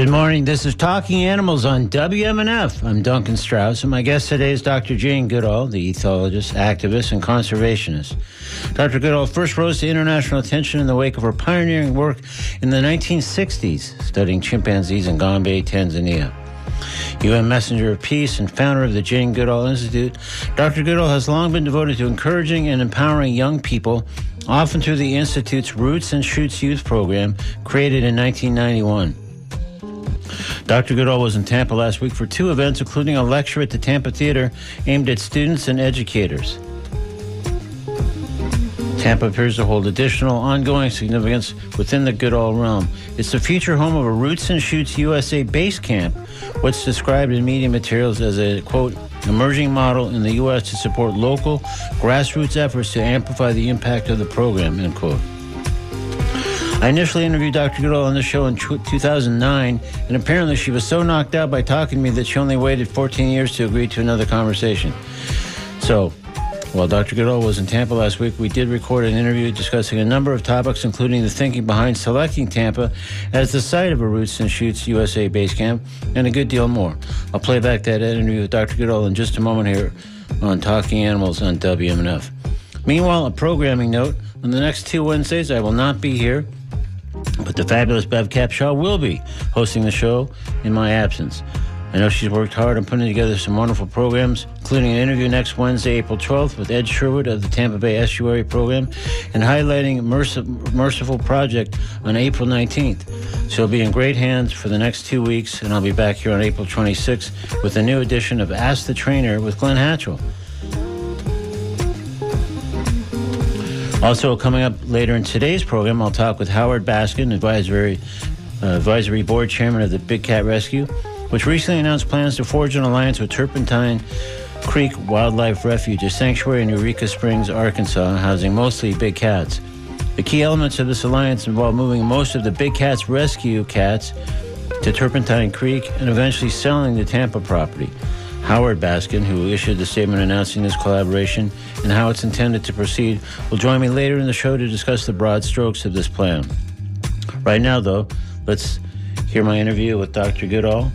Good morning. This is Talking Animals on WMNF. I'm Duncan Strauss, and my guest today is Dr. Jane Goodall, the ethologist, activist, and conservationist. Dr. Goodall first rose to international attention in the wake of her pioneering work in the 1960s, studying chimpanzees in Gombe, Tanzania. UN Messenger of Peace and founder of the Jane Goodall Institute, Dr. Goodall has long been devoted to encouraging and empowering young people, often through the Institute's Roots and Shoots Youth Program, created in 1991. Dr. Goodall was in Tampa last week for two events, including a lecture at the Tampa Theater aimed at students and educators. Tampa appears to hold additional ongoing significance within the Goodall realm. It's the future home of a Roots and Shoots USA base camp, what's described in media materials as a, quote, emerging model in the U.S. to support local grassroots efforts to amplify the impact of the program, end quote. I initially interviewed Dr. Goodall on the show in 2009, and apparently she was so knocked out by talking to me that she only waited 14 years to agree to another conversation. So, while Dr. Goodall was in Tampa last week, we did record an interview discussing a number of topics, including the thinking behind selecting Tampa as the site of a Roots and Shoots USA base camp, and a good deal more. I'll play back that interview with Dr. Goodall in just a moment here on Talking Animals on WMNF. Meanwhile, a programming note on the next two Wednesdays, I will not be here. But the fabulous Bev Capshaw will be hosting the show in my absence. I know she's worked hard on putting together some wonderful programs, including an interview next Wednesday, April 12th, with Ed Sherwood of the Tampa Bay Estuary Program, and highlighting Merciful Project on April 19th. She'll be in great hands for the next two weeks, and I'll be back here on April 26th with a new edition of Ask the Trainer with Glenn Hatchell. Also, coming up later in today's program, I'll talk with Howard Baskin, advisory uh, advisory board chairman of the Big Cat Rescue, which recently announced plans to forge an alliance with Turpentine Creek Wildlife Refuge, a sanctuary in Eureka Springs, Arkansas, housing mostly big cats. The key elements of this alliance involve moving most of the Big Cats rescue cats to Turpentine Creek and eventually selling the Tampa property. Howard Baskin, who issued the statement announcing this collaboration and how it's intended to proceed, will join me later in the show to discuss the broad strokes of this plan. Right now, though, let's hear my interview with Dr. Goodall.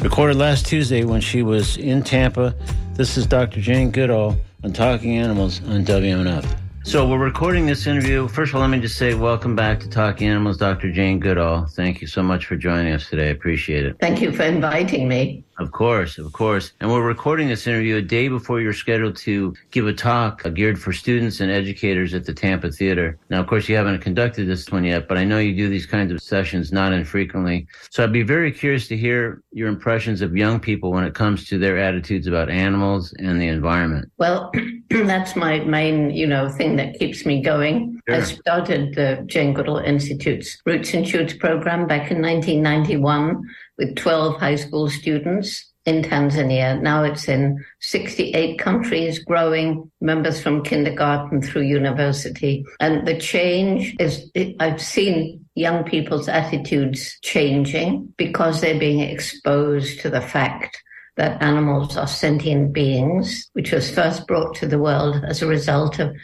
Recorded last Tuesday when she was in Tampa. This is Dr. Jane Goodall on Talking Animals on WMNF. So we're recording this interview. First of all, let me just say welcome back to Talking Animals, Dr. Jane Goodall. Thank you so much for joining us today. I appreciate it. Thank you for inviting me. Of course, of course. And we're recording this interview a day before you're scheduled to give a talk uh, geared for students and educators at the Tampa Theater. Now, of course, you haven't conducted this one yet, but I know you do these kinds of sessions not infrequently. So I'd be very curious to hear your impressions of young people when it comes to their attitudes about animals and the environment. Well, that's my main, you know, thing that keeps me going. Sure. I started the Jane Goodall Institute's Roots and Shoots program back in 1991 with 12 high school students in Tanzania. Now it's in 68 countries, growing members from kindergarten through university. And the change is, I've seen young people's attitudes changing because they're being exposed to the fact that animals are sentient beings, which was first brought to the world as a result of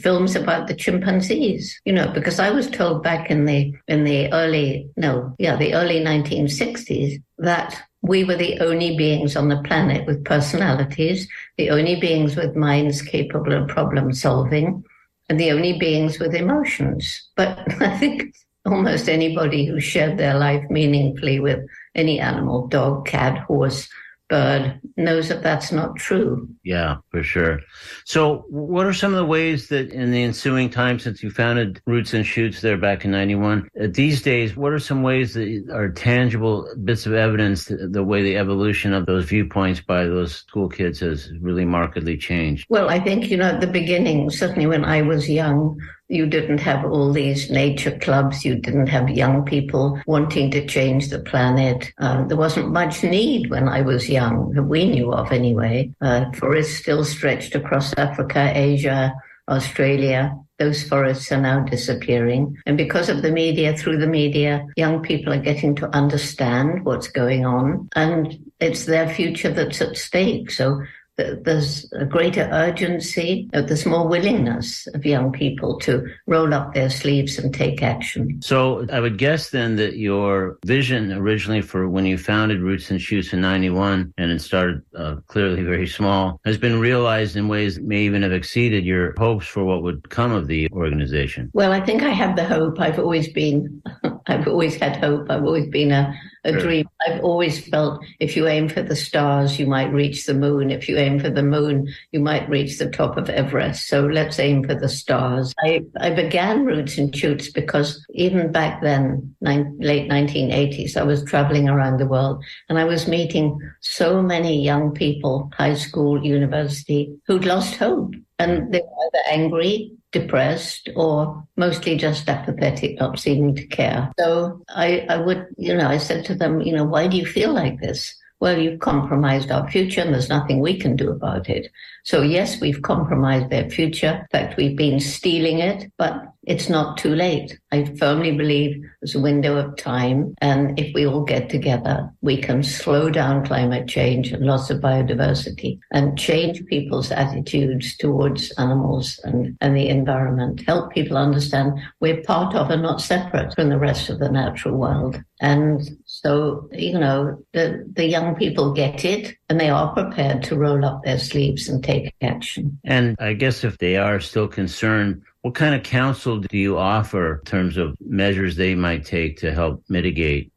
films about the chimpanzees. You know, because I was told back in the in the early no, yeah, the early 1960s that we were the only beings on the planet with personalities, the only beings with minds capable of problem solving, and the only beings with emotions. But I think almost anybody who shared their life meaningfully with any animal, dog, cat, horse, bird knows that that's not true. Yeah, for sure. So, what are some of the ways that in the ensuing time since you founded Roots and Shoots there back in 91, uh, these days, what are some ways that are tangible bits of evidence the way the evolution of those viewpoints by those school kids has really markedly changed? Well, I think, you know, at the beginning, certainly when I was young, you didn't have all these nature clubs. You didn't have young people wanting to change the planet. Uh, there wasn't much need when I was young, that we knew of anyway. Uh, forests still stretched across Africa, Asia, Australia. Those forests are now disappearing. And because of the media, through the media, young people are getting to understand what's going on. And it's their future that's at stake. So there's a greater urgency, there's more willingness of young people to roll up their sleeves and take action. So I would guess then that your vision originally for when you founded Roots and Shoots in 91 and it started uh, clearly very small has been realized in ways that may even have exceeded your hopes for what would come of the organization. Well, I think I have the hope. I've always been, I've always had hope. I've always been a a dream. I've always felt if you aim for the stars, you might reach the moon. If you aim for the moon, you might reach the top of Everest. So let's aim for the stars. I, I began Roots and Shoots because even back then, nine, late 1980s, I was traveling around the world and I was meeting so many young people, high school, university, who'd lost hope. And they were either angry depressed or mostly just apathetic, not seeming to care. So I, I would, you know, I said to them, you know, why do you feel like this? Well, you've compromised our future and there's nothing we can do about it. So yes, we've compromised their future. In fact, we've been stealing it, but it's not too late. I firmly believe there's a window of time. And if we all get together, we can slow down climate change and loss of biodiversity and change people's attitudes towards animals and, and the environment, help people understand we're part of and not separate from the rest of the natural world. And so, you know, the, the young people get it and they are prepared to roll up their sleeves and take action. And I guess if they are still concerned, what kind of counsel do you offer in terms of measures they might take to help mitigate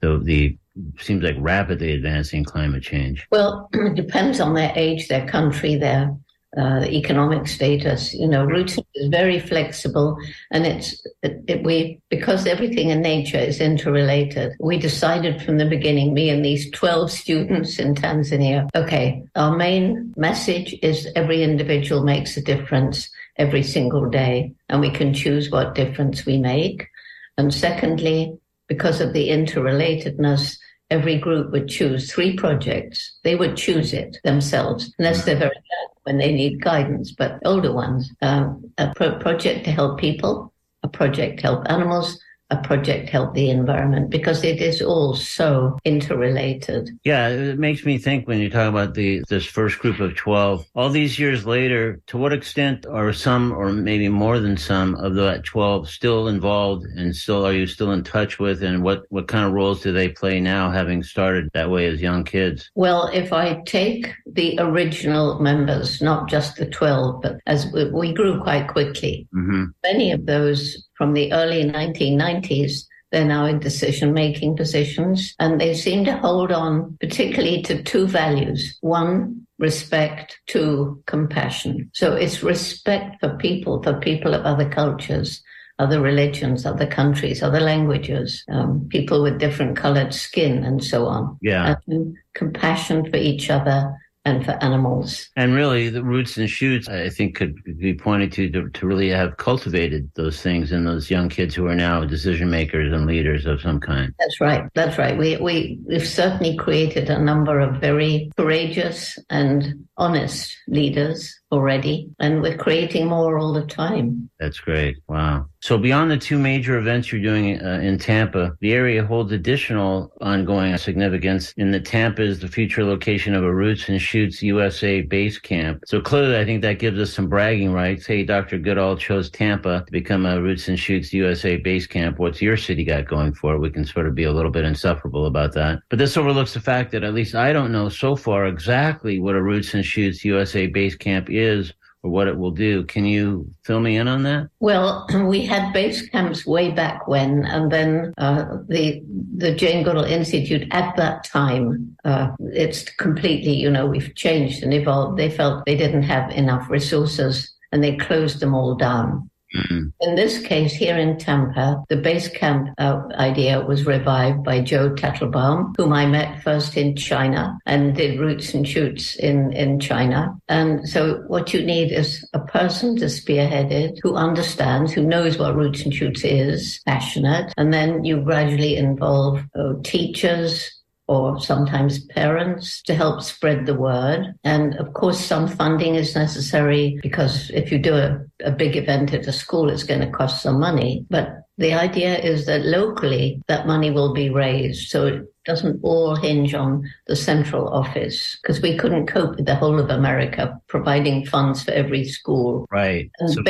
the, the seems like rapidly advancing climate change? Well, it depends on their age, their country, their uh, economic status. You know, Roots is very flexible, and it's it, it, we because everything in nature is interrelated. We decided from the beginning, me and these twelve students in Tanzania. Okay, our main message is every individual makes a difference every single day, and we can choose what difference we make. And secondly, because of the interrelatedness, every group would choose three projects. They would choose it themselves, unless they're very young when they need guidance, but older ones. Um, a pro- project to help people, a project to help animals, a project help the environment because it is all so interrelated. Yeah, it makes me think when you talk about the this first group of 12, all these years later, to what extent are some or maybe more than some of that 12 still involved and still are you still in touch with and what what kind of roles do they play now having started that way as young kids? Well, if I take the original members, not just the 12, but as we, we grew quite quickly, mm-hmm. many of those from the early 1990s. They're now in decision making positions and they seem to hold on particularly to two values. One, respect, two, compassion. So it's respect for people, for people of other cultures, other religions, other countries, other languages, um, people with different colored skin, and so on. Yeah. And compassion for each other and for animals. And really, the roots and shoots, I think, could be pointed to, to, to really have cultivated those things in those young kids who are now decision makers and leaders of some kind. That's right. That's right. We we we've certainly created a number of very courageous and honest leaders already, and we're creating more all the time. That's great. Wow. So beyond the two major events you're doing uh, in Tampa, the area holds additional ongoing significance in that Tampa is the future location of a Roots and Shoots USA base camp. So clearly, I think that gives us some bragging rights. Hey, Dr. Goodall chose Tampa to become a Roots and Shoots USA base camp. What's your city got going for it? We can sort of be a little bit insufferable about that. But this overlooks the fact that at least I don't know so far exactly what a Roots and Shoots USA base camp is or what it will do. Can you fill me in on that? Well, we had base camps way back when, and then uh, the the Jane Goodall Institute at that time, uh, it's completely, you know, we've changed and evolved. They felt they didn't have enough resources, and they closed them all down. Mm-hmm. In this case, here in Tampa, the base camp uh, idea was revived by Joe Tattelbaum, whom I met first in China and did roots and shoots in, in China. And so what you need is a person to spearhead it who understands, who knows what roots and shoots is, passionate. And then you gradually involve uh, teachers, or sometimes parents to help spread the word. And of course, some funding is necessary because if you do a a big event at a school is going to cost some money. But the idea is that locally that money will be raised. So it doesn't all hinge on the central office because we couldn't cope with the whole of America providing funds for every school. Right. And so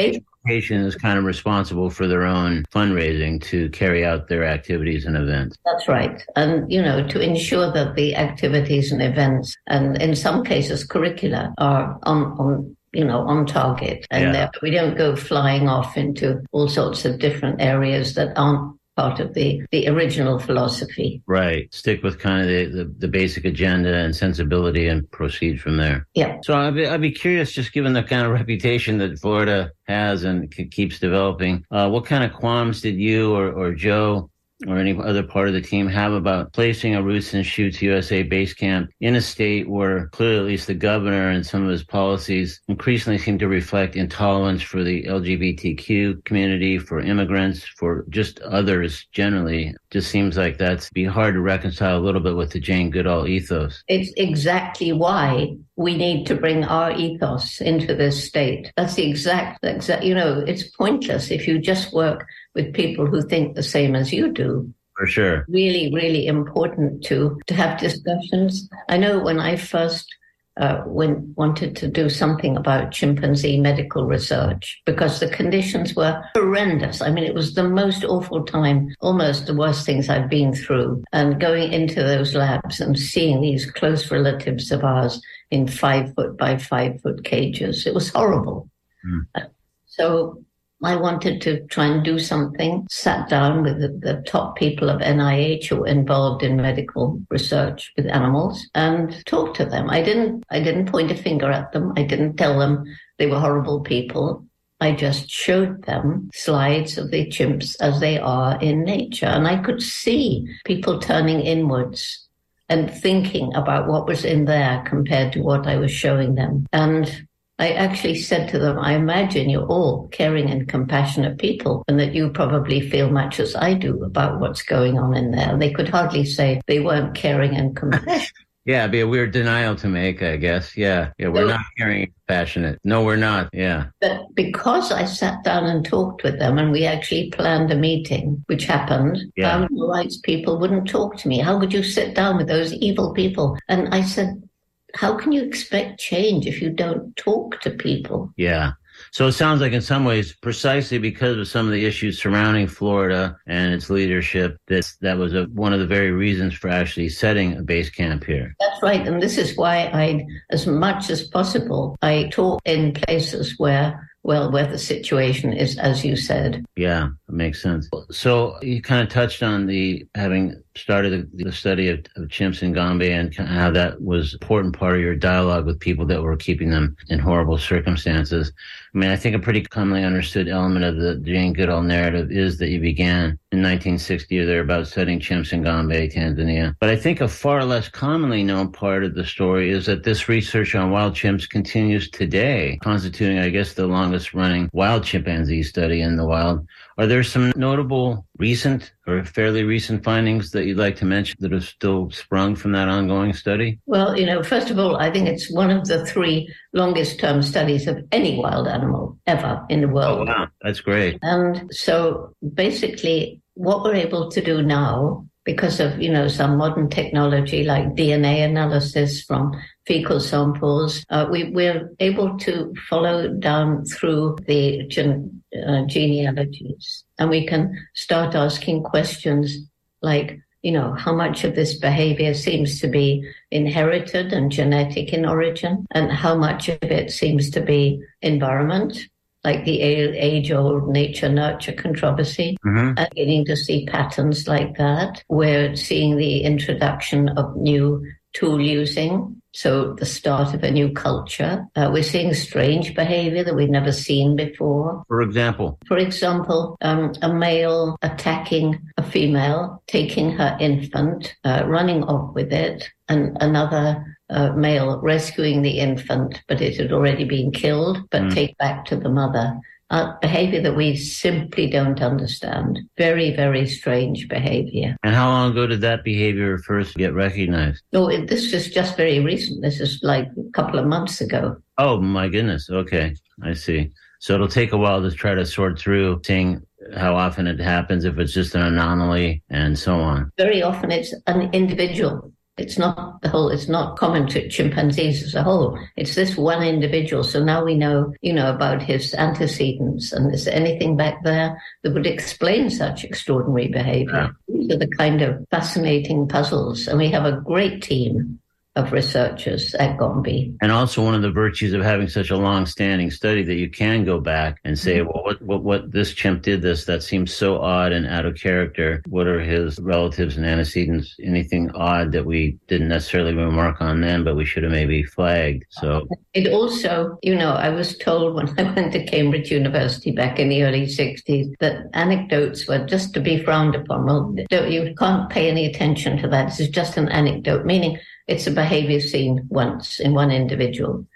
education is kind of responsible for their own fundraising to carry out their activities and events. That's right. And, you know, to ensure that the activities and events and in some cases curricula are on, on you know, on target. And yeah. we don't go flying off into all sorts of different areas that aren't part of the, the original philosophy. Right. Stick with kind of the, the, the, basic agenda and sensibility and proceed from there. Yeah. So I'd be, I'd be curious, just given the kind of reputation that Florida has and c- keeps developing, uh, what kind of qualms did you or, or Joe or any other part of the team have about placing a Roots and Shoots USA base camp in a state where clearly at least the governor and some of his policies increasingly seem to reflect intolerance for the LGBTQ community, for immigrants, for just others generally. Just seems like that's be hard to reconcile a little bit with the Jane Goodall ethos. It's exactly why we need to bring our ethos into this state. That's the exact, exact, you know, it's pointless if you just work with people who think the same as you do. For sure. Really, really important to, to have discussions. I know when I first uh, wanted to do something about chimpanzee medical research because the conditions were horrendous. I mean, it was the most awful time, almost the worst things I've been through. And going into those labs and seeing these close relatives of ours in five foot by five foot cages, it was horrible. Mm. So I wanted to try and do something, sat down with the, the, top people of NIH who were involved in medical research with animals and talked to them. I didn't, I didn't point a finger at them. I didn't tell them they were horrible people. I just showed them slides of the chimps as they are in nature. And I could see people turning inwards and thinking about what was in there compared to what I was showing them. And I actually said to them, I imagine you're all caring and compassionate people and that you probably feel much as I do about what's going on in there. They could hardly say they weren't caring and compassionate. yeah, it'd be a weird denial to make, I guess. Yeah. Yeah. We're so, not caring passionate. No, we're not. Yeah. But because I sat down and talked with them and we actually planned a meeting, which happened, yeah. animal rights people wouldn't talk to me. How could you sit down with those evil people? And I said, how can you expect change if you don't talk to people? Yeah. So it sounds like, in some ways, precisely because of some of the issues surrounding Florida and its leadership, that that was a, one of the very reasons for actually setting a base camp here. That's right, and this is why I, as much as possible, I talk in places where well, where the situation is, as you said. Yeah, it makes sense. So you kind of touched on the having started the, study of, of, chimps in Gombe and how that was an important part of your dialogue with people that were keeping them in horrible circumstances. I mean, I think a pretty commonly understood element of the Jane Goodall narrative is that you began in 1960 or thereabouts studying chimps in Gombe, Tanzania. But I think a far less commonly known part of the story is that this research on wild chimps continues today, constituting, I guess, the longest running wild chimpanzee study in the wild. Are there some notable recent or fairly recent findings that you'd like to mention that have still sprung from that ongoing study? Well, you know, first of all, I think it's one of the three longest term studies of any wild animal ever in the world. Oh, wow. That's great. And so basically, what we're able to do now because of you know some modern technology like DNA analysis from fecal samples, uh, we, we're able to follow down through the gen, uh, genealogies, and we can start asking questions like you know, how much of this behavior seems to be inherited and genetic in origin, and how much of it seems to be environment like the age old nature nurture controversy, mm-hmm. and beginning to see patterns like that. We're seeing the introduction of new tool using. So the start of a new culture. Uh, we're seeing strange behavior that we've never seen before. For example? For example, um, a male attacking a female, taking her infant, uh, running off with it, and another uh, male rescuing the infant, but it had already been killed, but mm. take back to the mother. Uh, behavior that we simply don't understand. Very, very strange behavior. And how long ago did that behavior first get recognized? No, it, this is just very recent. This is like a couple of months ago. Oh my goodness. Okay, I see. So it'll take a while to try to sort through seeing how often it happens, if it's just an anomaly, and so on. Very often it's an individual. It's not the whole, it's not common to chimpanzees as a whole. It's this one individual. So now we know, you know, about his antecedents. And is there anything back there that would explain such extraordinary behavior? Yeah. These are the kind of fascinating puzzles. And we have a great team of researchers at Gombe. And also one of the virtues of having such a long-standing study that you can go back and say, mm-hmm. well, what, what, what this chimp did this, that seems so odd and out of character. What are his relatives and antecedents? Anything odd that we didn't necessarily remark on then, but we should have maybe flagged. So it also, you know, I was told when I went to Cambridge University back in the early 60s that anecdotes were just to be frowned upon. Well, you can't pay any attention to that. This is just an anecdote, meaning it's a behavior seen once in one individual.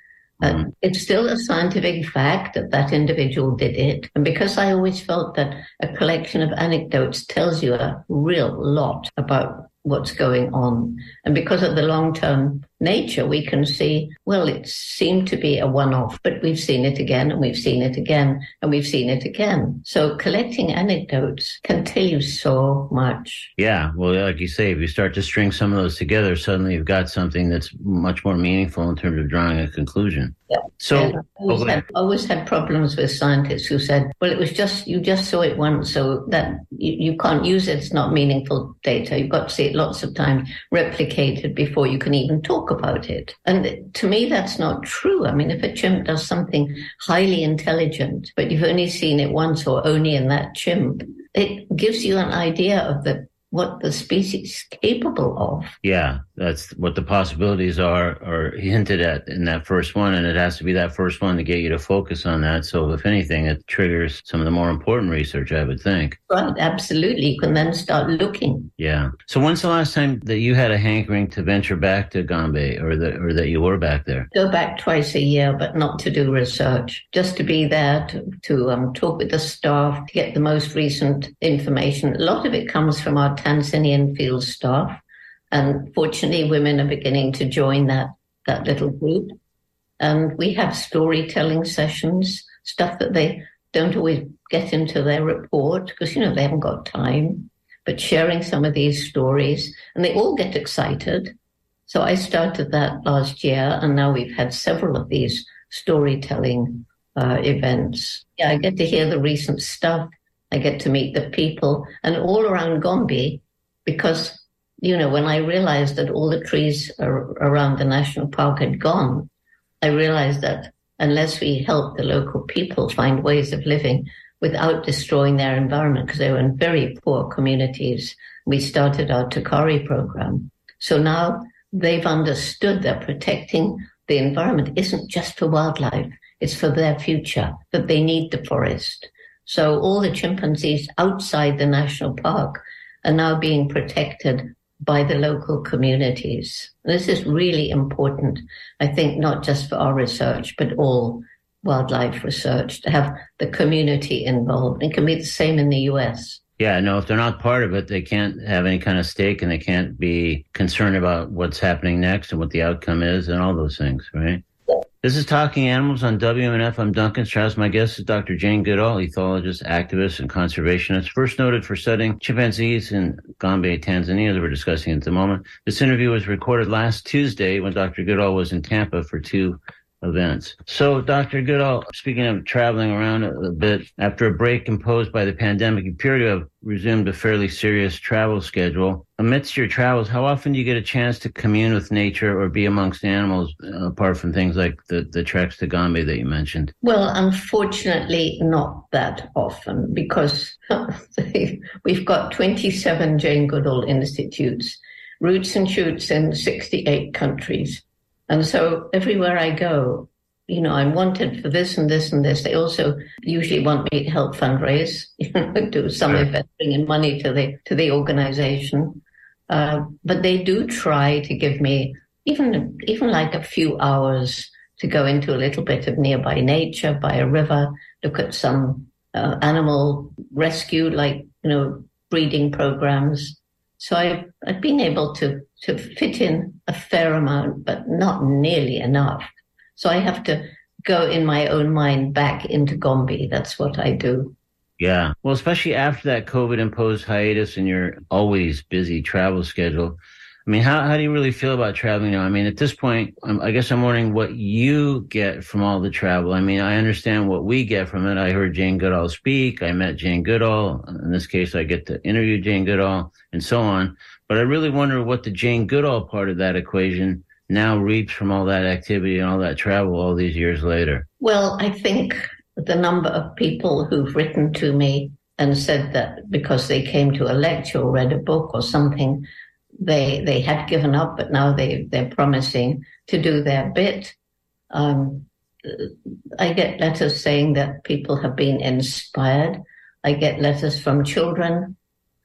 Mm-hmm. it's still a scientific fact that that individual did it. And because I always felt that a collection of anecdotes tells you a real lot about what's going on. And because of the long term nature, we can see, well, it seemed to be a one off, but we've seen it again and we've seen it again and we've seen it again. So collecting anecdotes can tell you so much. Yeah. Well, like you say, if you start to string some of those together, suddenly you've got something that's much more meaningful in terms of drawing a conclusion. Yeah. So I always, had, always, had, problems with scientists who said, well, it was just, you just saw it once, so that you, you can't use it. It's not meaningful data. You've got to see it lots of times replicated before you can even talk about it. And to me, that's not true. I mean, if a chimp does something highly intelligent, but you've only seen it once or only in that chimp, it gives you an idea of the what the species is capable of. Yeah, that's what the possibilities are are hinted at in that first one, and it has to be that first one to get you to focus on that. So, if anything, it triggers some of the more important research, I would think. Right, absolutely. You can then start looking. Yeah. So, when's the last time that you had a hankering to venture back to Gombe, or that or that you were back there? Go back twice a year, but not to do research, just to be there to to um, talk with the staff, to get the most recent information. A lot of it comes from our Tanzanian field staff. And fortunately, women are beginning to join that, that little group. And we have storytelling sessions, stuff that they don't always get into their report because, you know, they haven't got time, but sharing some of these stories and they all get excited. So I started that last year and now we've had several of these storytelling uh, events. Yeah, I get to hear the recent stuff I get to meet the people and all around Gombe because, you know, when I realized that all the trees around the national park had gone, I realized that unless we help the local people find ways of living without destroying their environment, because they were in very poor communities, we started our TACARE program. So now they've understood that protecting the environment isn't just for wildlife, it's for their future, that they need the forest. So all the chimpanzees outside the national park are now being protected by the local communities. This is really important, I think, not just for our research, but all wildlife research to have the community involved. It can be the same in the US. Yeah, no, if they're not part of it, they can't have any kind of stake and they can't be concerned about what's happening next and what the outcome is and all those things, right? This is Talking Animals on WMNF. I'm Duncan Strauss. My guest is Dr. Jane Goodall, ethologist, activist, and conservationist, first noted for studying chimpanzees in Gombe, Tanzania, that we're discussing at the moment. This interview was recorded last Tuesday when Dr. Goodall was in Tampa for two events. So, Dr. Goodall, speaking of traveling around a, bit, after a break imposed by the pandemic, you appear to have resumed a fairly serious travel schedule. Amidst your travels, how often do you get a chance to commune with nature or be amongst animals, uh, apart from things like the, the treks to Gombe that you mentioned? Well, unfortunately, not that often because we've got 27 Jane Goodall Institutes, roots and shoots in 68 countries. And so everywhere I go, you know, I'm wanted for this and this and this. They also usually want me to help fundraise, you know, do some sure. investing in money to the to the organization. Uh, but they do try to give me even even like a few hours to go into a little bit of nearby nature by a river, look at some uh, animal rescue, like you know, breeding programs. So I've I've been able to to fit in a fair amount, but not nearly enough. So I have to go in my own mind back into Gombe. That's what I do. Yeah. Well, especially after that COVID imposed hiatus and your always busy travel schedule. I mean, how, how do you really feel about traveling now? I mean, at this point, I'm, I guess I'm wondering what you get from all the travel. I mean, I understand what we get from it. I heard Jane Goodall speak. I met Jane Goodall. In this case, I get to interview Jane Goodall and so on. But I really wonder what the Jane Goodall part of that equation now reaps from all that activity and all that travel all these years later. Well, I think the number of people who've written to me and said that because they came to a lecture or read a book or something, they they had given up, but now they they're promising to do their bit. Um, I get letters saying that people have been inspired. I get letters from children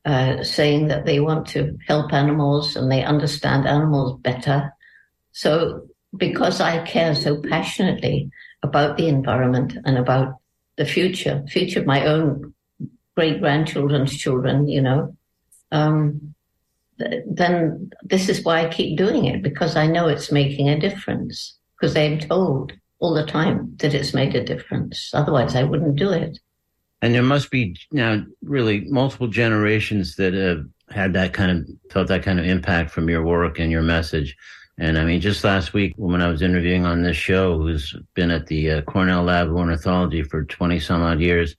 uh, saying that they want to help animals and they understand animals better. So, because I care so passionately about the environment and about the future, future of my own great grandchildren's children, you know, um, then this is why I keep doing it because I know it's making a difference because I'm told all the time that it's made a difference. Otherwise, I wouldn't do it. And there must be now really multiple generations that have had that kind of felt that kind of impact from your work and your message. And I mean, just last week when I was interviewing on this show, who's been at the uh, Cornell Lab of Ornithology for 20 some odd years,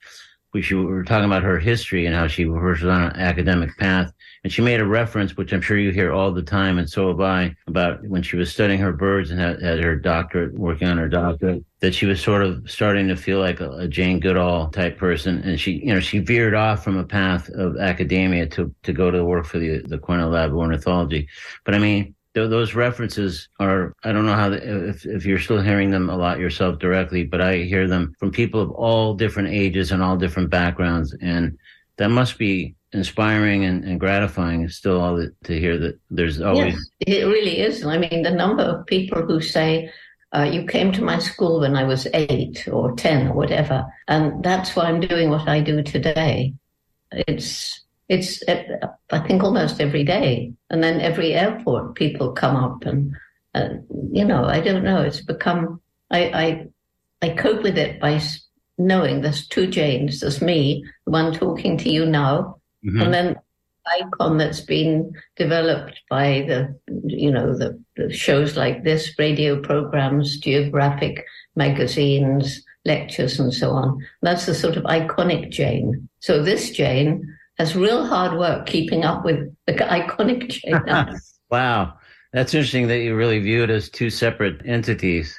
we, she, we were talking about her history and how she was on an academic path. And she made a reference, which I'm sure you hear all the time, and so have I, about when she was studying her birds and had, had her doctorate, working on her doctorate, that she was sort of starting to feel like a, a, Jane Goodall type person. And she, you know, she veered off from a path of academia to, to go to work for the, the Cornell Lab of Ornithology. But I mean, those references are i don't know how if, if you're still hearing them a lot yourself directly but i hear them from people of all different ages and all different backgrounds and that must be inspiring and, and gratifying still all the, to hear that there's always yes, it really is. I mean the number of people who say uh, you came to my school when i was eight or ten or whatever and that's why i'm doing what i do today. It's it's I think almost every day, and then every airport people come up and uh, you know I don't know. It's become I I I cope with it by knowing there's two Janes. There's me, the one talking to you now, mm-hmm. and then icon that's been developed by the you know the, the shows like this, radio programs, geographic magazines, lectures, and so on. That's the sort of iconic Jane. So this Jane has real hard work keeping up with the iconic Jane. wow. That's interesting that you really view it as two separate entities.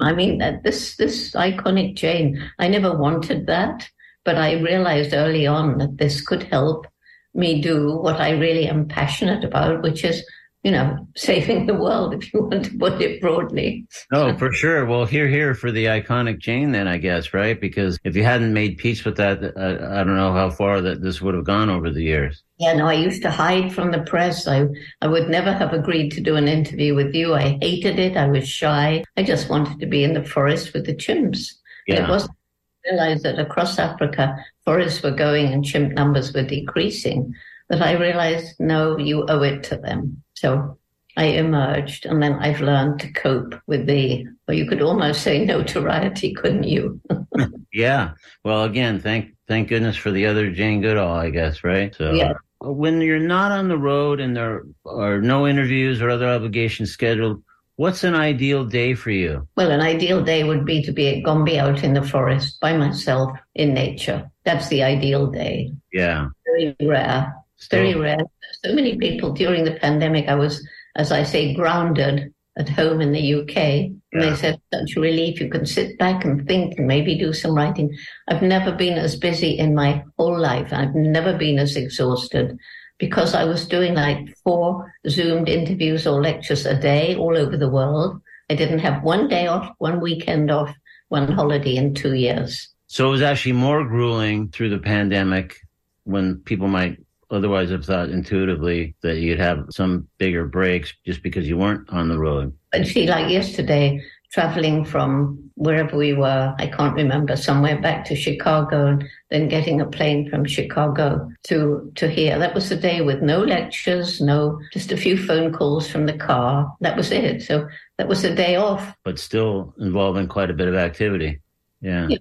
I mean, this this iconic Jane, I never wanted that, but I realized early on that this could help me do what I really am passionate about, which is you know, saving the world, if you want to put it broadly. oh, for sure. Well, here, here for the iconic Jane, then I guess, right? Because if you hadn't made peace with that, uh, I don't know how far that this would have gone over the years. Yeah, no, I used to hide from the press. I, I would never have agreed to do an interview with you. I hated it. I was shy. I just wanted to be in the forest with the chimps. Yeah. It wasn't realized that across Africa, forests were going and chimp numbers were decreasing. That I realized, no, you owe it to them. So I emerged and then I've learned to cope with the, or you could almost say notoriety, couldn't you? yeah. Well, again, thank, thank goodness for the other Jane Goodall, I guess, right? So yeah. when you're not on the road and there are no interviews or other obligations scheduled, What's an ideal day for you? Well, an ideal day would be to be at Gombe out in the forest by myself in nature. That's the ideal day. Yeah. Very rare. Still. Very oh. rare so many people during the pandemic, I was, as I say, grounded at home in the UK. And yeah. they said, such relief. You can sit back and think and maybe do some writing. I've never been as busy in my whole life. I've never been as exhausted because I was doing like four Zoomed interviews or lectures a day all over the world. I didn't have one day off, one weekend off, one holiday in two years. So it was actually more grueling through the pandemic when people might otherwise have thought intuitively that you'd have some bigger breaks just because you weren't on the road. I'd see, like yesterday, traveling from wherever we were, I can't remember, somewhere back to Chicago, and then getting a plane from Chicago to, to here. That was the day with no lectures, no, just a few phone calls from the car. That was it. So that was a day off. But still involving quite a bit of activity. Yeah. yeah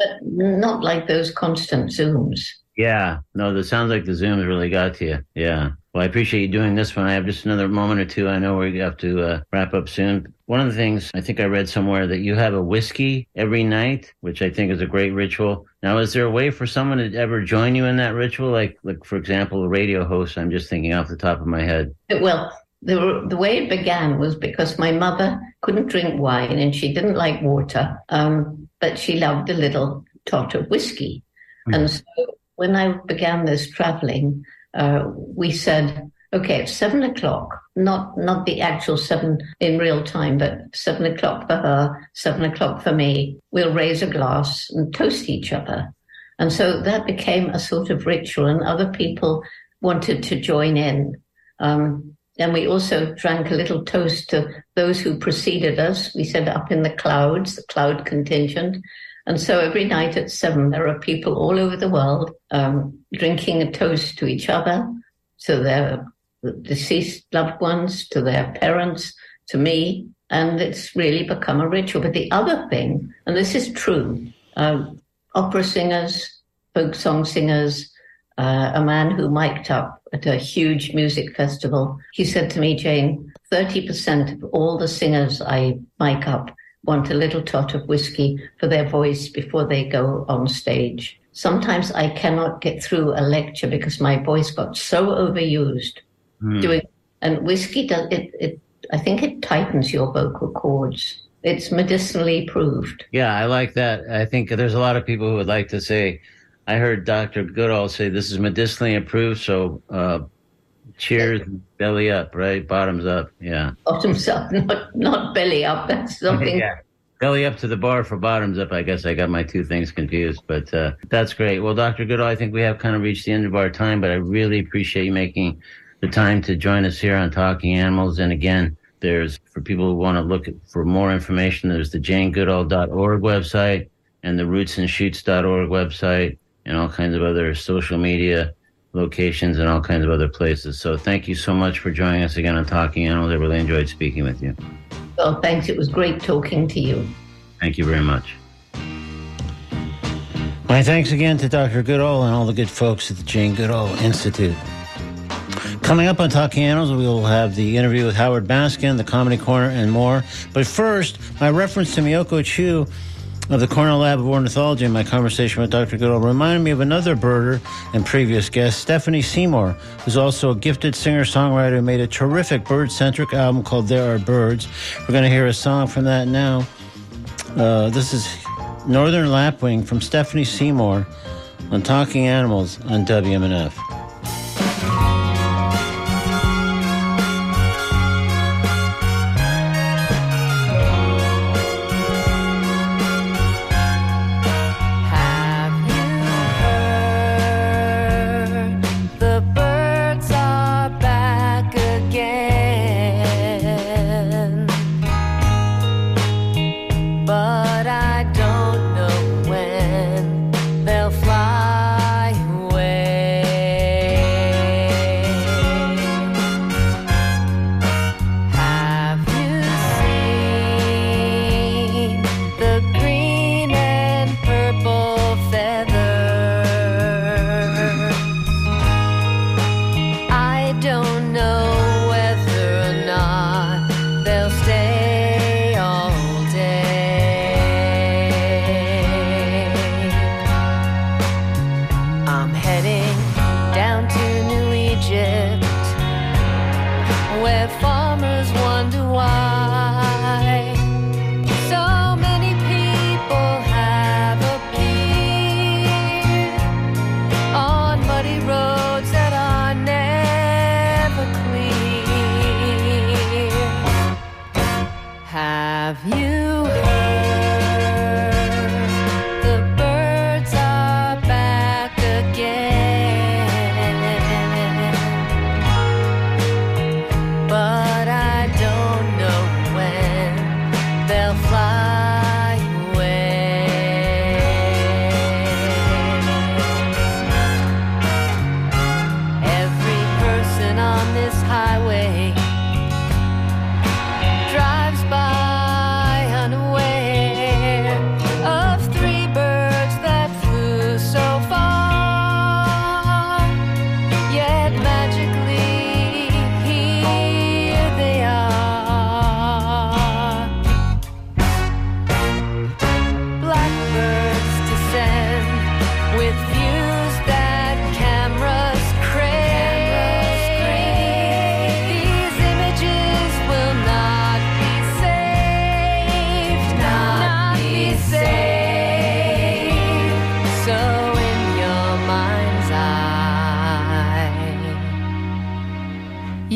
but not like those constant Zooms. Yeah. No, it sounds like the Zooms really got to you. Yeah. Well, I appreciate you doing this one. I have just another moment or two. I know we have to uh, wrap up soon. One of the things I think I read somewhere that you have a whiskey every night, which I think is a great ritual. Now, is there a way for someone to ever join you in that ritual? Like, like for example, a radio host. I'm just thinking off the top of my head. Well, the the way it began was because my mother couldn't drink wine and she didn't like water, um, but she loved a little tot of whiskey, mm. and so when I began this traveling uh, we said, okay, it's seven o'clock, not not the actual seven in real time, but seven o'clock for her, seven o'clock for me. We'll raise a glass and toast each other. And so that became a sort of ritual, and other people wanted to join in. Um, and we also drank a little toast to those who preceded us. We said up in the clouds, the cloud contingent. And so every night at seven, there are people all over the world um, drinking a toast to each other, to their deceased loved ones, to their parents, to me. And it's really become a ritual. But the other thing, and this is true, uh, opera singers, folk song singers, uh, a man who mic'd up at a huge music festival, he said to me, Jane, 30% of all the singers I mic up want a little tot of whiskey for their voice before they go on stage. Sometimes I cannot get through a lecture because my voice got so overused mm. doing, and whiskey does it, it, I think it tightens your vocal cords. It's medicinally proved. Yeah, I like that. I think there's a lot of people who would like to say, I heard Dr. Goodall say this is medicinally approved, so uh, cheers, belly up, right? Bottoms up, yeah. Bottoms up, not not belly up. That's something. yeah. Belly up to the bar for bottoms up. I guess I got my two things confused, but uh, that's great. Well, Dr. Goodall, I think we have kind of reached the end of our time, but I really appreciate you making the time to join us here on Talking Animals. And again, there's for people who want to look for more information, there's the janegoodall.org website and the rootsandshoots.org website and all kinds of other social media locations and all kinds of other places. So thank you so much for joining us again on Talking Animals. I really enjoyed speaking with you. Well, thanks. It was great talking to you. Thank you very much. My thanks again to Dr. Goodall and all the good folks at the Jane Goodall Institute. Coming up on Talking Animals, we will have the interview with Howard Baskin, the Comedy Corner, and more. But first, my reference to Miyoko Chu of the Cornell Lab of Ornithology in my conversation with Dr. Goodall reminded me of another birder and previous guest, Stephanie Seymour, who's also a gifted singer songwriter who made a terrific bird centric album called There Are Birds. We're going to hear a song from that now. Uh, this is Northern Lapwing from Stephanie Seymour on Talking Animals on WMNF.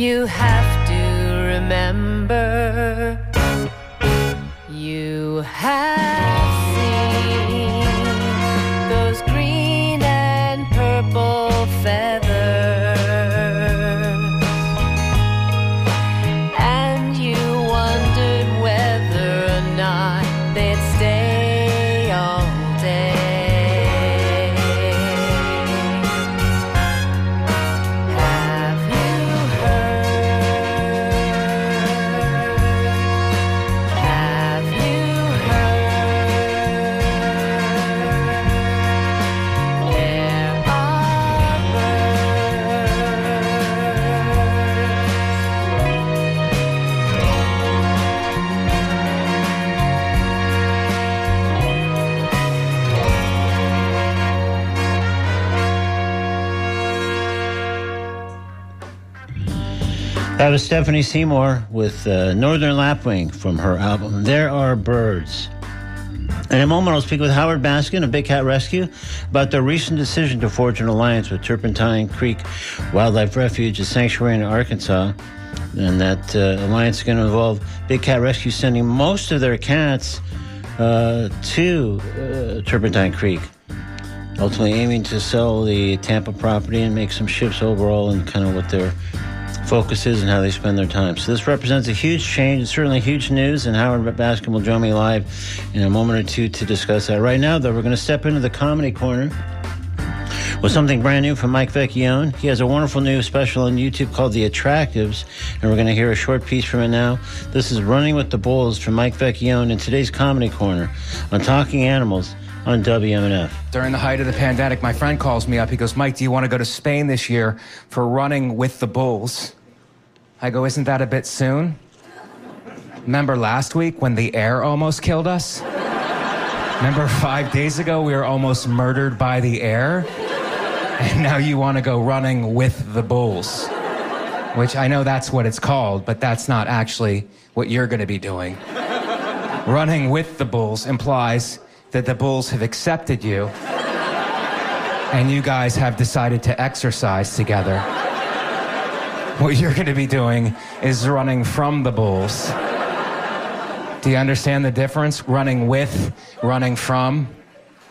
You have to remember, you have Stephanie Seymour with uh, Northern Lapwing from her album There Are Birds. In a moment, I'll speak with Howard Baskin of Big Cat Rescue about their recent decision to forge an alliance with Turpentine Creek Wildlife Refuge, a sanctuary in Arkansas. And that uh, alliance is going to involve Big Cat Rescue sending most of their cats uh, to uh, Turpentine Creek ultimately aiming to sell the Tampa property and make some shifts overall and kind of what their focus is and how they spend their time. So this represents a huge change. Certainly huge news, and Howard Baskin will join me live in a moment or two to discuss that. Right now, though, we're going to step into the comedy corner with something brand new from Mike Vecchione. He has a wonderful new special on YouTube called The Attractives, and we're going to hear a short piece from it now. This is Running with the Bulls from Mike Vecchione in today's comedy corner on Talking Animals on WMNF. During the height of the pandemic, my friend calls me up. He goes, Mike, do you want to go to Spain this year for running with the Bulls? I go, Isn't that a bit soon? Remember last week when the air almost killed us? Remember five days ago we were almost murdered by the air? And now you want to go running with the Bulls. Which I know that's what it's called, but that's not actually what you're going to be doing. Running with the Bulls implies that the Bulls have accepted you and you guys have decided to exercise together. What you're going to be doing is running from the Bulls. Do you understand the difference? Running with, running from.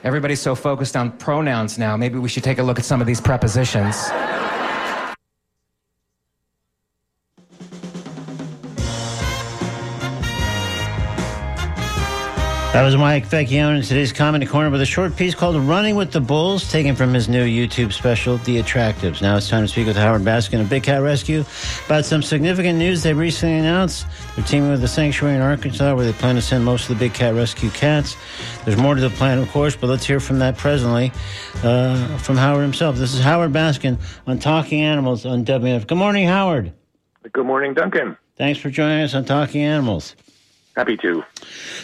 Everybody's so focused on pronouns now. Maybe we should take a look at some of these prepositions. That was Mike Vecchione in today's Comedy Corner with a short piece called Running with the Bulls, taken from his new YouTube special, The Attractives. Now it's time to speak with Howard Baskin of Big Cat Rescue about some significant news they recently announced. They're teaming with the Sanctuary in Arkansas where they plan to send most of the Big Cat Rescue cats. There's more to the plan, of course, but let's hear from that presently uh, from Howard himself. This is Howard Baskin on Talking Animals on WMNF. Good morning, Howard. Good morning, Duncan. Thanks for joining us on Talking Animals. Happy to.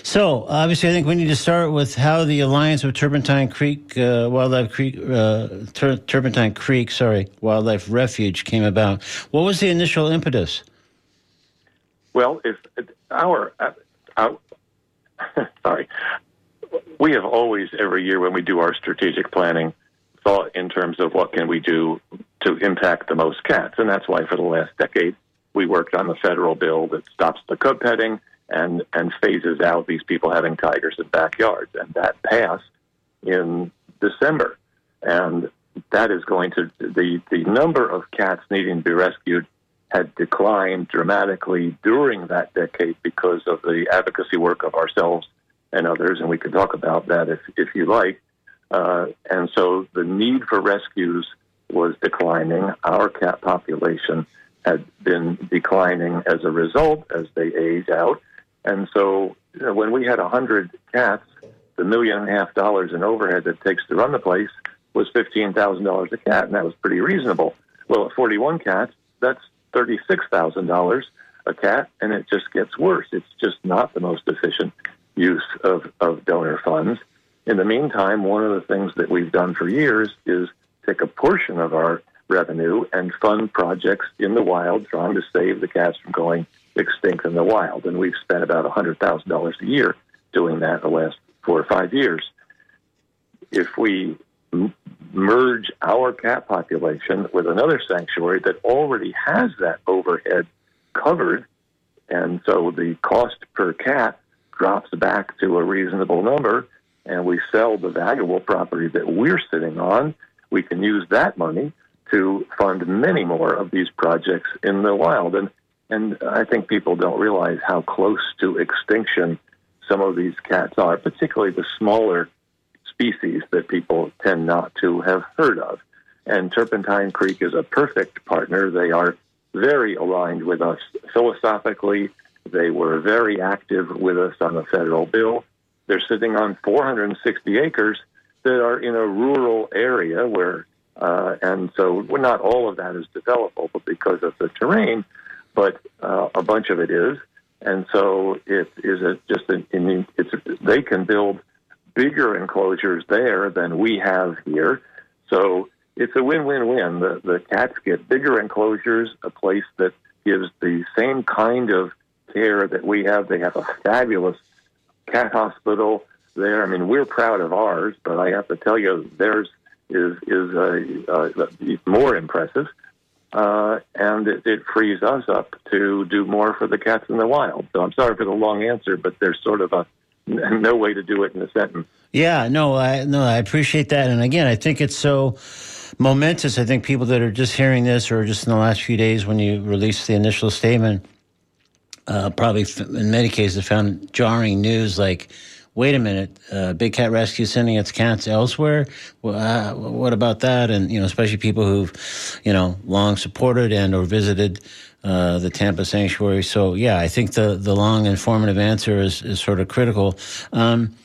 So, obviously, I think we need to start with how the alliance with Turpentine Creek uh, Wildlife Creek, uh, Tur- Turpentine Creek, sorry, Wildlife Refuge came about. What was the initial impetus? Well, if our, uh, our sorry, we have always every year when we do our strategic planning thought in terms of what can we do to impact the most cats, and that's why for the last decade we worked on the federal bill that stops the cub petting and and phases out these people having tigers in backyards, and that passed in December, and that is going to the the number of cats needing to be rescued had declined dramatically during that decade because of the advocacy work of ourselves and others, and we can talk about that if if you like. Uh, and so the need for rescues was declining. Our cat population had been declining as a result as they age out. And so when we had 100 cats, the million and a half dollars in overhead that takes to run the place was $15,000 a cat, and that was pretty reasonable. Well, at 41 cats, that's $36,000 a cat, and it just gets worse. It's just not the most efficient use of, of donor funds. In the meantime, one of the things that we've done for years is take a portion of our revenue and fund projects in the wild trying to save the cats from going extinct in the wild. And we've spent about $100,000 a year doing that the last four or five years. If we m- merge our cat population with another sanctuary that already has that overhead covered. And so the cost per cat drops back to a reasonable number, and we sell the valuable property that we're sitting on. We can use that money to fund many more of these projects in the wild. And and I think people don't realize how close to extinction some of these cats are, particularly the smaller species that people tend not to have heard of. And Turpentine Creek is a perfect partner. They are very aligned with us philosophically. They were very active with us on the federal bill. They're sitting on 460 acres that are in a rural area where, uh, and so not all of that is developable but because of the terrain, but uh, a bunch of it is. And so it is a, just an, it's, they can build bigger enclosures there than we have here. So it's a win-win-win. The, the cats get bigger enclosures, a place that gives the same kind of care that we have. They have a fabulous cat hospital there. I mean, we're proud of ours, but I have to tell you, theirs is is uh, uh, more impressive, uh, and it, it frees us up to do more for the cats in the wild. So I'm sorry for the long answer, but there's sort of a no way to do it in a sentence. Yeah, no, I no, I appreciate that, and again, I think it's so momentous. I think people that are just hearing this, or just in the last few days when you released the initial statement, uh, probably in many cases found jarring news like. Wait a minute! Uh, Big Cat Rescue sending its cats elsewhere. Well, uh, what about that? And you know, especially people who've, you know, long supported and or visited uh, the Tampa Sanctuary. So yeah, I think the the long informative answer is is sort of critical. Um,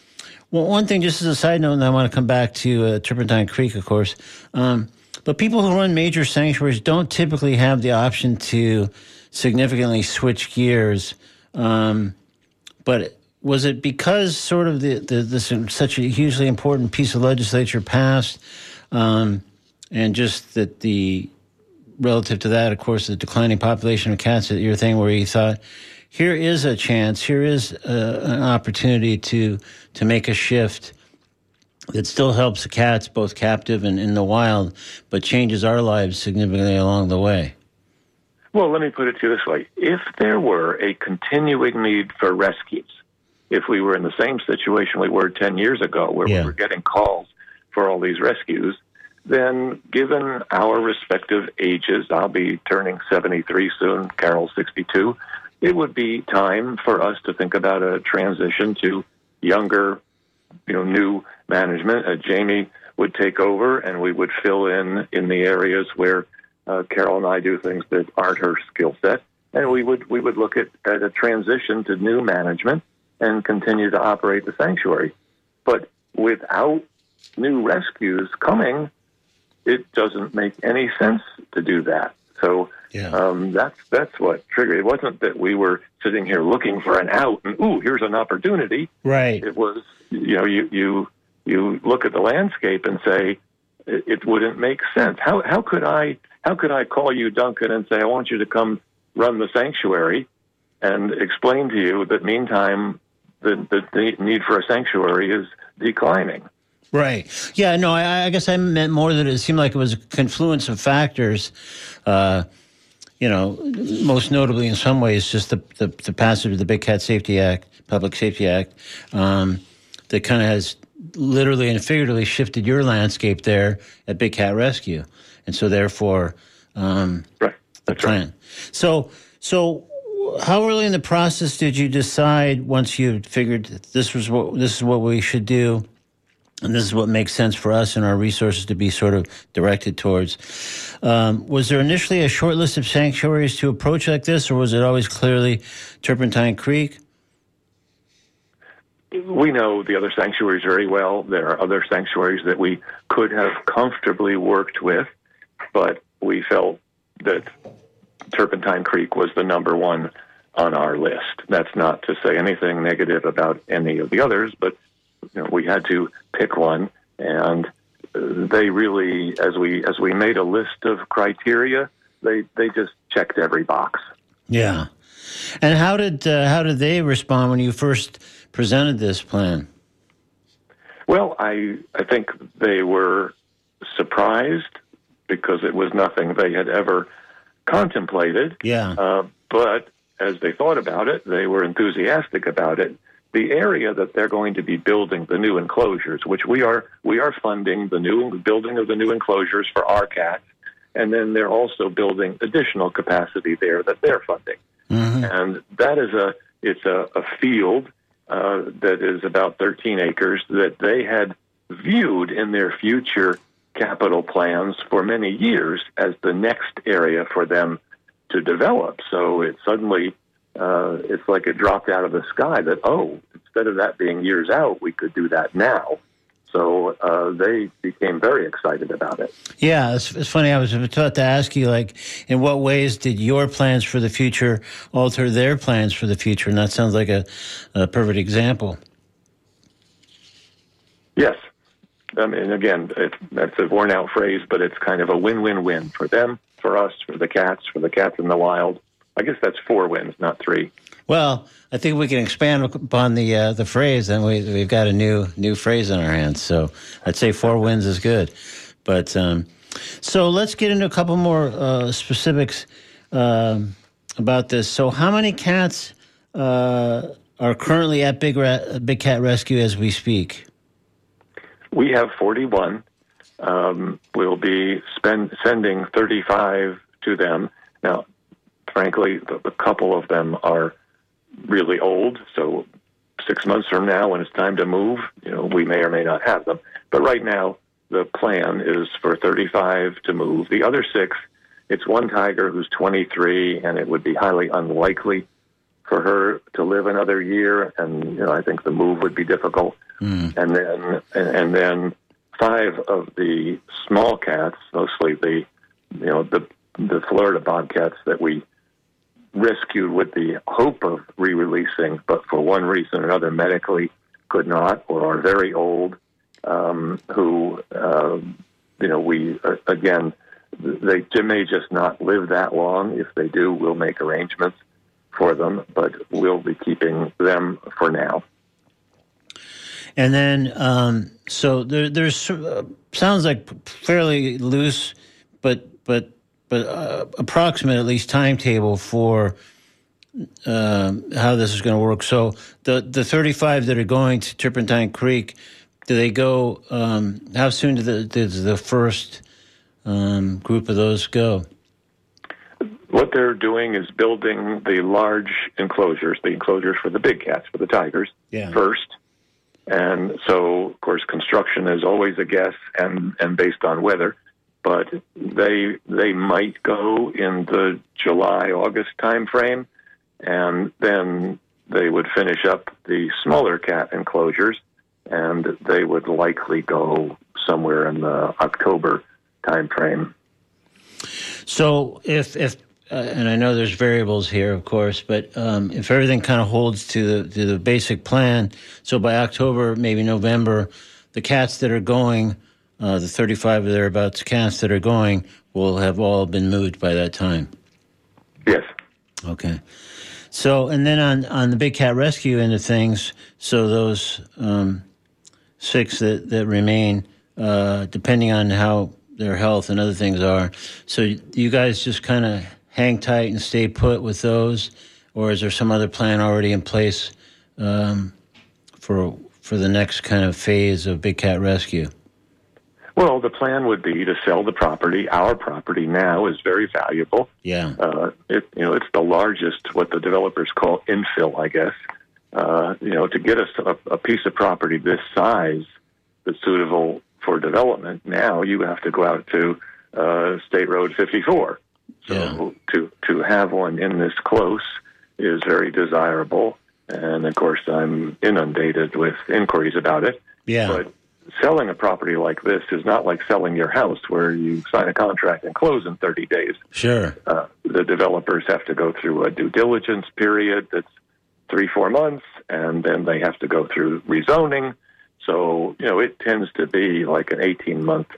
well, one thing, just as a side note, and I want to come back to uh, Turpentine Creek, of course. Um, but people who run major sanctuaries don't typically have the option to significantly switch gears. Um, but was it because sort of the, the, this such a hugely important piece of legislature passed, um, and just that the relative to that, of course, the declining population of cats that your thing where you thought, here is a chance, here is a, an opportunity to to make a shift that still helps the cats, both captive and in the wild, but changes our lives significantly along the way. Well, let me put it to you this way: if there were a continuing need for rescues, if we were in the same situation we were ten years ago, where yeah. we were getting calls for all these rescues, then given our respective ages, I'll be turning 73 soon, Carol 62, it would be time for us to think about a transition to younger, you know, new management. Uh, Jamie would take over and we would fill in in the areas where uh, Carol and I do things that aren't her skill set. And we would, we would look at, at a transition to new management and continue to operate the sanctuary. But without new rescues coming, it doesn't make any sense to do that. So yeah. um, that's that's what triggered. It wasn't that we were sitting here looking for an out and ooh, here's an opportunity. Right. It was you know you you you look at the landscape and say it, it wouldn't make sense. How how could I how could I call you Duncan and say I want you to come run the sanctuary and explain to you that meantime the the need for a sanctuary is declining. Right. Yeah. No. I, I, guess I meant more that it seemed like it was a confluence of factors. Uh, you know, most notably in some ways, just the, the, the passage of the Big Cat Safety Act, Public Safety Act, um, that kind of has literally and figuratively shifted your landscape there at Big Cat Rescue, and so therefore, um, right. the plan. Right. So, so how early in the process did you decide once you figured this was what this is what we should do? and this is what makes sense for us and our resources to be sort of directed towards. Um, was there initially a short list of sanctuaries to approach like this, or was it always clearly Turpentine Creek? We know the other sanctuaries very well. There are other sanctuaries that we could have comfortably worked with, but we felt that Turpentine Creek was the number one on our list. That's not to say anything negative about any of the others, but you know, we had to pick one, and they really, as we as we made a list of criteria, they they just checked every box. Yeah, and how did uh, how did they respond when you first presented this plan? Well, I I think they were surprised because it was nothing they had ever contemplated. Yeah. Uh, but as they thought about it, they were enthusiastic about it. The area that they're going to be building the new enclosures, which we are we are funding the new building of the new enclosures for our cats, and then they're also building additional capacity there that they're funding. And that is a it's a, a field uh, that is about 13 acres that they had viewed in their future capital plans for many years as the next area for them to develop. So it suddenly uh, it's like it dropped out of the sky that oh, instead of that being years out, we could do that now. So uh, they became very excited about it. Yeah, it's, it's funny. I was about to ask you, like, in what ways did your plans for the future alter their plans for the future? And that sounds like a, a perfect example. Yes. I mean, again, it, that's a worn out phrase, but it's kind of a win win win for them, for us, for the cats, for the cats in the wild. I guess that's four wins, not three. Well, I think we can expand upon the uh, the phrase, and we we've got a new new phrase in our hands. So I'd say four wins is good. But um, so let's get into a couple more uh, specifics um about this. So how many cats uh, are currently at Big Ra- Big Cat Rescue as we speak? We have 41. Um, we'll be spend, sending 35 to them. Now, frankly, a couple of them are really old. So six months from now, when it's time to move, you know, we may or may not have them. But right now, the plan is for 35 to move. The other six, it's one tiger who's 23, and it would be highly unlikely for her to live another year. And you know, I think the move would be difficult. And then, and, and then five of the small cats, mostly the, you know, the the Florida bobcats that we rescued with the hope of re-releasing, but for one reason or another, medically could not, or are very old, um, who, uh, you know, we uh, again, they may just not live that long. If they do, we'll make arrangements for them, but we'll be keeping them for now. And then, um, so there, there's uh, sounds like fairly loose, but but but uh, approximate at least timetable for um how this is going to work. So the the 35 that are going to Turpentine Creek, do they go? Um, how soon do the does the first um, group of those go? What they're doing is building the large enclosures, the enclosures for the big cats, for the tigers, Yeah. first. And so, of course, construction is always a guess and, and based on weather. But they they might go in the July August time frame, and then they would finish up the smaller cat enclosures, and they would likely go somewhere in the October time frame. So if if uh, and I know there's variables here, of course, but um, if everything kind of holds to the to the basic plan, so by October, maybe November, the cats that are going, uh, the 35 or thereabouts cats that are going, will have all been moved by that time. Yes. Okay. So and then on on the big cat rescue end of things, so those um, six that that remain, uh, depending on how their health and other things are. So you guys just kind of hang tight and stay put with those, or is there some other plan already in place um, for for the next kind of phase of big cat rescue? Well, the plan would be to sell the property. Our property now is very valuable. Yeah. Uh, it, you know, it's the largest, what the developers call infill, I guess. Uh, you know, to get us a, a piece of property this size that's suitable for development, now you have to go out to uh, State Road 54. So Yeah. to to have one in this close is very desirable, and of course I'm inundated with inquiries about it. Yeah. But selling a property like this is not like selling your house where you sign a contract and close in 30 days. Sure. Uh, the developers have to go through a due diligence period that's three, four months, and then they have to go through rezoning. So, you know, it tends to be like an 18 month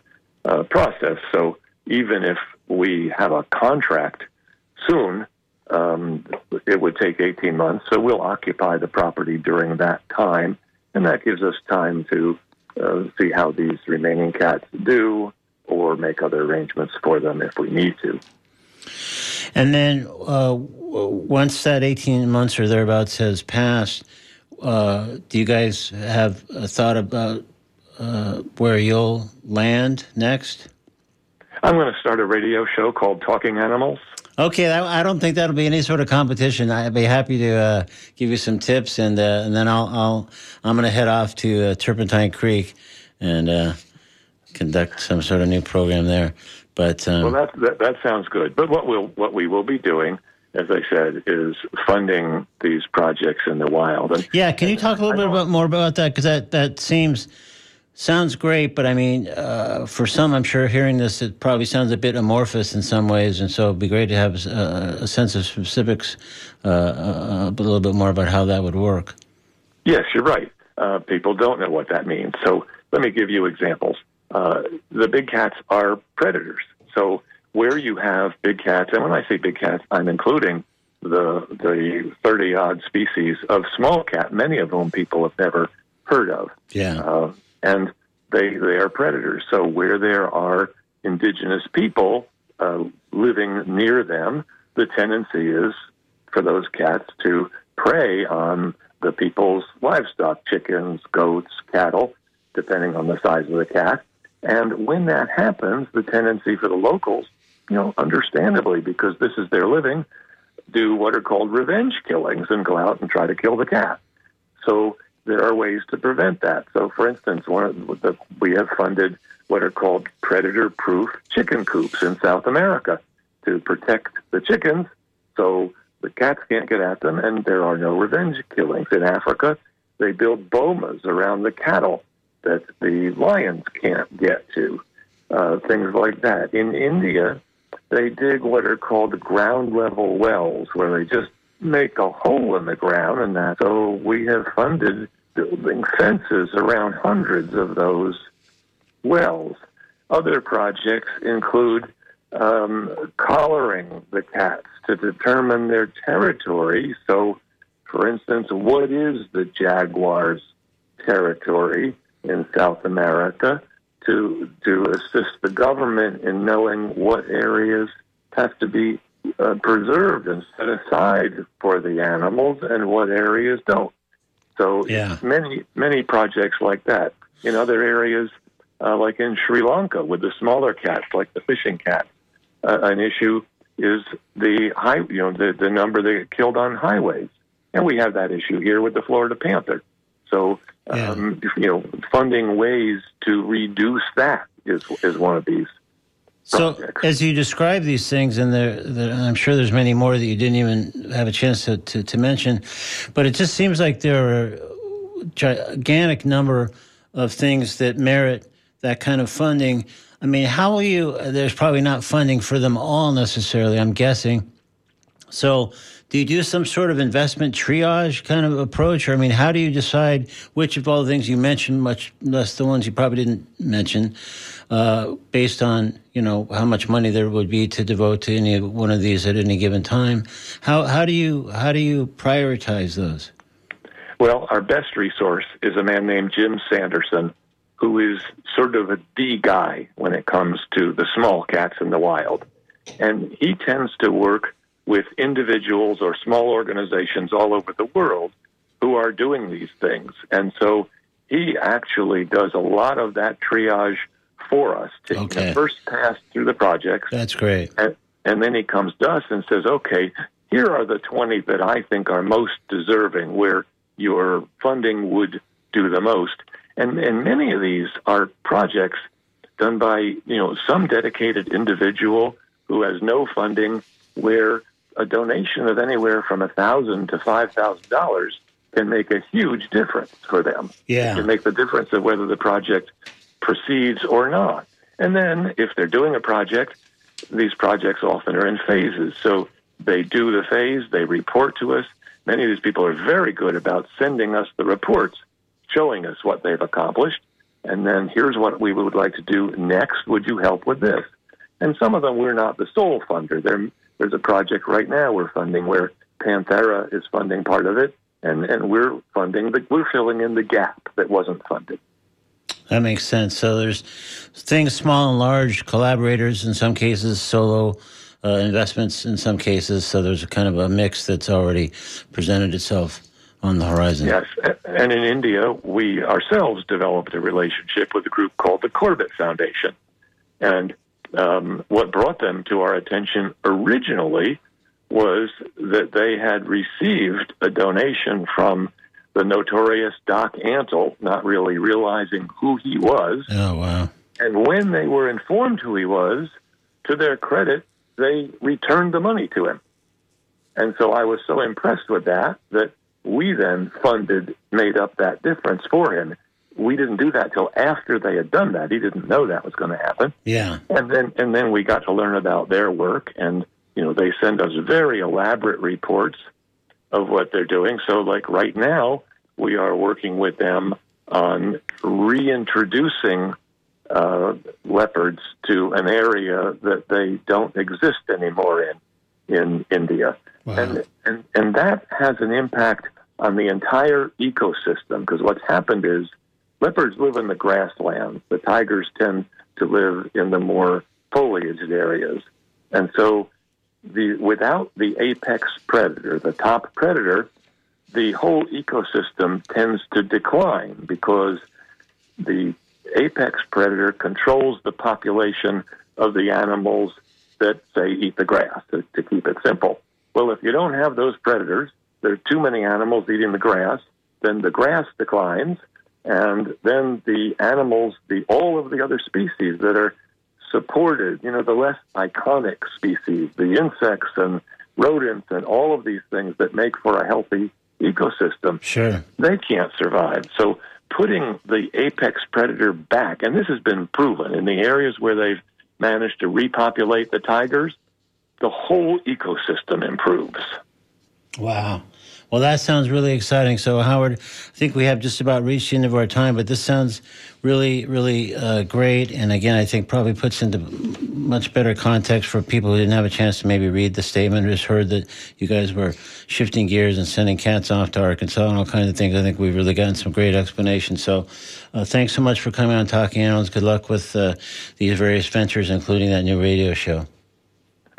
uh, process. So even if we have a contract soon, um, it would take 18 months. So we'll occupy the property during that time, and that gives us time to uh, see how these remaining cats do, or make other arrangements for them if we need to. And then uh, once that 18 months or thereabouts has passed, uh, do you guys have a thought about uh, where you'll land next? I'm going to start a radio show called Talking Animals. Okay, I don't think that'll be any sort of competition. I'd be happy to uh, give you some tips, and uh, and then I'll, I'll I'm going to head off to uh, Turpentine Creek and uh, conduct some sort of new program there. But um, well, that, that that sounds good. But what we'll what we will be doing, as I said, is funding these projects in the wild. And, yeah, can you talk a little bit about, more about that? Because that that seems sounds great, but I mean, uh, for some, I'm sure hearing this, it probably sounds a bit amorphous in some ways, and so it'd be great to have a, a sense of specifics, uh, uh, a little bit more about how that would work. Yes, you're right. Uh, people don't know what that means. So let me give you examples. Uh, the big cats are predators. So where you have big cats, and when I say big cats, I'm including the the 30 odd species of small cat, many of whom people have never heard of. Yeah. And they they are predators. So where there are indigenous people uh, living near them, the tendency is for those cats to prey on the people's livestock, chickens, goats, cattle, depending on the size of the cat. And when that happens, the tendency for the locals, you know, understandably, because this is their living, do what are called revenge killings and go out and try to kill the cat. So there are ways to prevent that. So, for instance, one of the, we have funded what are called predator-proof chicken coops in South America to protect the chickens, so the cats can't get at them, and there are no revenge killings. In Africa, they build bomas around the cattle that the lions can't get to. Uh, things like that. In India, they dig what are called ground level wells, where they just make a hole in the ground, and that. So we have funded building fences around hundreds of those wells. Other projects include um, collaring the cats to determine their territory. So, for instance, what is the jaguar's territory in South America? To, to assist the government in knowing what areas have to be uh, preserved and set aside for the animals and what areas don't. So yeah. many many projects like that in other areas, uh, like in Sri Lanka with the smaller cats, like the fishing cat. Uh, an issue is the high, you know, the, the number that get killed on highways, and we have that issue here with the Florida panther. So, um, yeah. you know, funding ways to reduce that is is one of these. So, as you describe these things, and there, there, I'm sure there's many more that you didn't even have a chance to, to, to mention, but it just seems like there are a gigantic number of things that merit that kind of funding. I mean, how will you? There's probably not funding for them all necessarily. I'm guessing. So, do you do some sort of investment triage kind of approach? Or, I mean, how do you decide which of all the things you mentioned, much less the ones you probably didn't mention, uh, based on you know how much money there would be to devote to any one of these at any given time. How how do you how do you prioritize those? Well, our best resource is a man named Jim Sanderson, who is sort of a D guy when it comes to the small cats in the wild, and he tends to work with individuals or small organizations all over the world who are doing these things, and so he actually does a lot of that triage for us, taking okay. first pass through the projects. That's great. And, and then he comes to us and says, okay, here are the 20 that I think are most deserving, where your funding would do the most. And, and many of these are projects done by, you know, some dedicated individual who has no funding, where a donation of anywhere from a thousand to five thousand dollars can make a huge difference for them. Yeah. It can make the difference of whether the project proceeds or not. And then if they're doing a project, these projects often are in phases. So they do the phase, they report to us. Many of these people are very good about sending us the reports, showing us what they've accomplished. And then here's what we would like to do next. Would you help with this? And some of them we're not the sole funder. There, there's a project right now we're funding where Panthera is funding part of it, and, and we're funding the, we're filling in the gap that wasn't funded. That makes sense. So there's things small and large, collaborators in some cases, solo uh, investments in some cases. So there's a kind of a mix that's already presented itself on the horizon. Yes, and in India, we ourselves developed a relationship with a group called the Corbett Foundation, and um, what brought them to our attention originally was that they had received a donation from the notorious Doc Antle, not really realizing who he was. Oh, wow. And when they were informed who he was, to their credit, they returned the money to him. And so I was so impressed with that that we then funded, made up that difference for him. We didn't do that till after they had done that. He didn't know that was going to happen. Yeah. And then and then we got to learn about their work and you know they send us very elaborate reports of what they're doing. So like right now we are working with them on reintroducing uh, leopards to an area that they don't exist anymore in in India. Wow. And, and and that has an impact on the entire ecosystem because what's happened is leopards live in the grasslands. The tigers tend to live in the more foliaged areas. And so the without the apex predator, the top predator, the whole ecosystem tends to decline because the apex predator controls the population of the animals that say eat the grass to, to keep it simple. Well, if you don't have those predators, there are too many animals eating the grass, then the grass declines, and then the animals, the all of the other species that are supported, you know, the less iconic species, the insects and rodents and all of these things that make for a healthy ecosystem, Sure. they can't survive. So putting the apex predator back, and this has been proven in the areas where they've managed to repopulate the tigers, the whole ecosystem improves. Wow. Well, that sounds really exciting. So, Howard, I think we have just about reached the end of our time, but this sounds really, really uh, great. And again, I think probably puts into much better context for people who didn't have a chance to maybe read the statement or just heard that you guys were shifting gears and sending cats off to Arkansas and all kinds of things. I think we've really gotten some great explanations. So, uh, thanks so much for coming on Talking Animals. Good luck with uh, these various ventures, including that new radio show.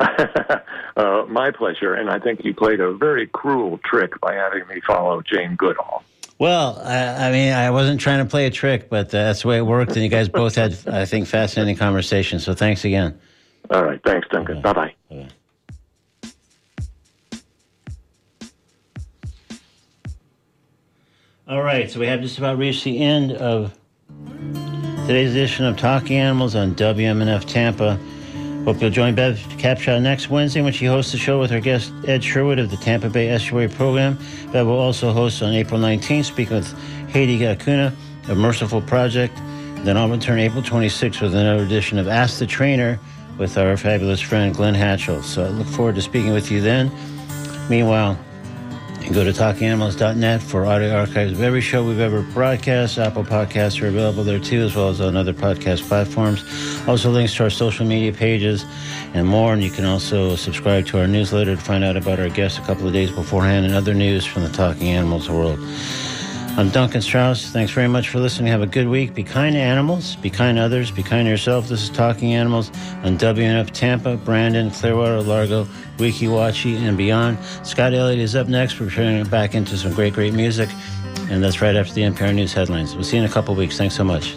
uh, my pleasure, and I think you played a very cruel trick by having me follow Jane Goodall. Well, I, I mean, I wasn't trying to play a trick, but uh, that's the way it worked. And you guys both had, I think, fascinating conversations. So thanks again. All right, thanks, Duncan. Bye bye. Bye-bye. All right, so we have just about reached the end of today's edition of Talking Animals on WMNF Tampa. Hope you'll join Bev Capshaw next Wednesday when she hosts the show with her guest Ed Sherwood of the Tampa Bay Estuary Program. Bev will also host on April 19th, speaking with Haiti Gakuna of Merciful Project. Then I'll return April 26th with another edition of Ask the Trainer with our fabulous friend Glenn Hatchell. So I look forward to speaking with you then. Meanwhile, can go to talkinganimals.net for audio archives of every show we've ever broadcast. Apple Podcasts are available there too, as well as on other podcast platforms. Also, links to our social media pages and more. And you can also subscribe to our newsletter to find out about our guests a couple of days beforehand and other news from the Talking Animals world. I'm Duncan Strauss. Thanks very much for listening. Have a good week. Be kind to animals, be kind to others, be kind to yourself. This is Talking Animals on WMNF Tampa, Brandon, Clearwater, Largo, Weeki Wachee, and beyond. Scott Elliott is up next. We're turning it back into some great, great music. And that's right after the NPR News headlines. We'll see you in a couple weeks. Thanks so much.